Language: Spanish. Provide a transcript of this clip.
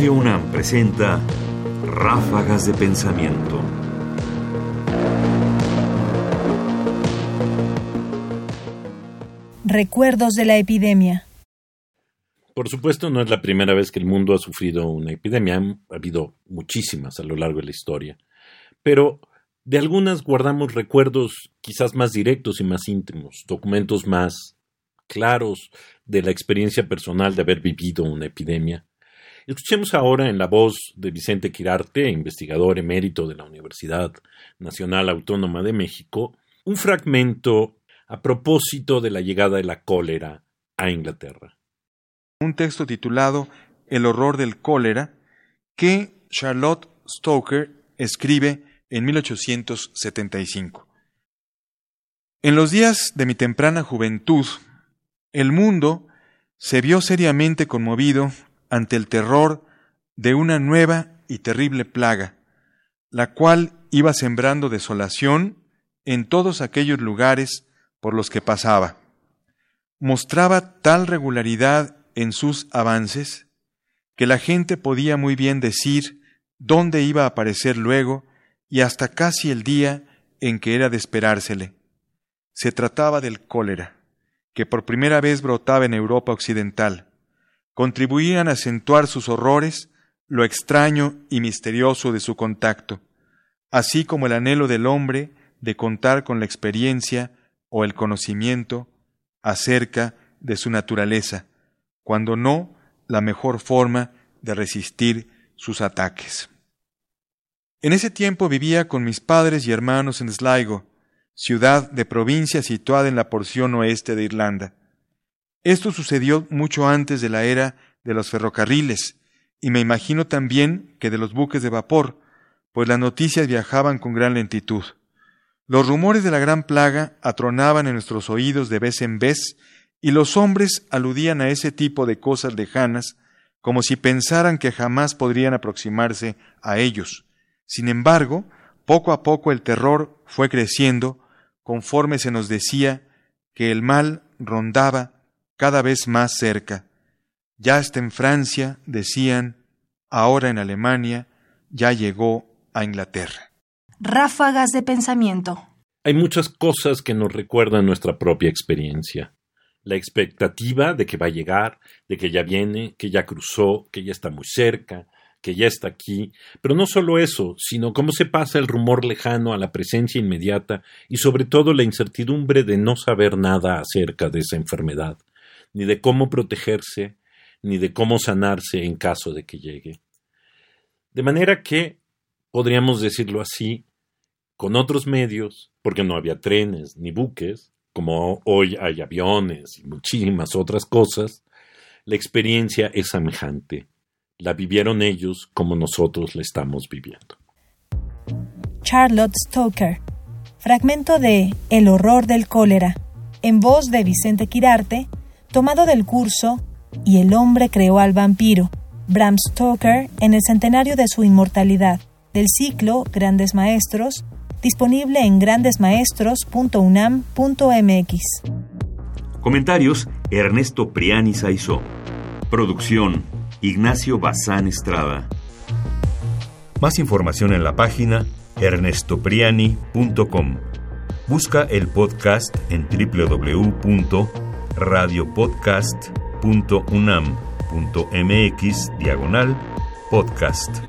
Radio UNAM presenta Ráfagas de Pensamiento. Recuerdos de la epidemia. Por supuesto, no es la primera vez que el mundo ha sufrido una epidemia, ha habido muchísimas a lo largo de la historia, pero de algunas guardamos recuerdos quizás más directos y más íntimos, documentos más claros de la experiencia personal de haber vivido una epidemia. Escuchemos ahora en la voz de Vicente Quirarte, investigador emérito de la Universidad Nacional Autónoma de México, un fragmento a propósito de la llegada de la cólera a Inglaterra. Un texto titulado El horror del cólera que Charlotte Stoker escribe en 1875. En los días de mi temprana juventud, el mundo se vio seriamente conmovido ante el terror de una nueva y terrible plaga, la cual iba sembrando desolación en todos aquellos lugares por los que pasaba. Mostraba tal regularidad en sus avances que la gente podía muy bien decir dónde iba a aparecer luego y hasta casi el día en que era de esperársele. Se trataba del cólera que por primera vez brotaba en Europa occidental, contribuían a acentuar sus horrores lo extraño y misterioso de su contacto, así como el anhelo del hombre de contar con la experiencia o el conocimiento acerca de su naturaleza, cuando no la mejor forma de resistir sus ataques. En ese tiempo vivía con mis padres y hermanos en Sligo, ciudad de provincia situada en la porción oeste de Irlanda. Esto sucedió mucho antes de la era de los ferrocarriles, y me imagino también que de los buques de vapor, pues las noticias viajaban con gran lentitud. Los rumores de la gran plaga atronaban en nuestros oídos de vez en vez, y los hombres aludían a ese tipo de cosas lejanas, como si pensaran que jamás podrían aproximarse a ellos. Sin embargo, poco a poco el terror fue creciendo conforme se nos decía que el mal rondaba cada vez más cerca. Ya está en Francia, decían, ahora en Alemania, ya llegó a Inglaterra. Ráfagas de pensamiento. Hay muchas cosas que nos recuerdan nuestra propia experiencia. La expectativa de que va a llegar, de que ya viene, que ya cruzó, que ya está muy cerca, que ya está aquí, pero no solo eso, sino cómo se pasa el rumor lejano a la presencia inmediata y sobre todo la incertidumbre de no saber nada acerca de esa enfermedad, ni de cómo protegerse, ni de cómo sanarse en caso de que llegue. De manera que, podríamos decirlo así, con otros medios, porque no había trenes ni buques, como hoy hay aviones y muchísimas otras cosas, la experiencia es semejante la vivieron ellos como nosotros la estamos viviendo. Charlotte Stoker. Fragmento de El horror del cólera, en voz de Vicente Quirarte, tomado del curso Y el hombre creó al vampiro, Bram Stoker en el centenario de su inmortalidad, del ciclo Grandes Maestros, disponible en grandesmaestros.unam.mx. Comentarios: Ernesto Priani Saizó. Producción: Ignacio Bazán Estrada. Más información en la página ernestopriani.com. Busca el podcast en www.radiopodcast.unam.mx diagonal podcast.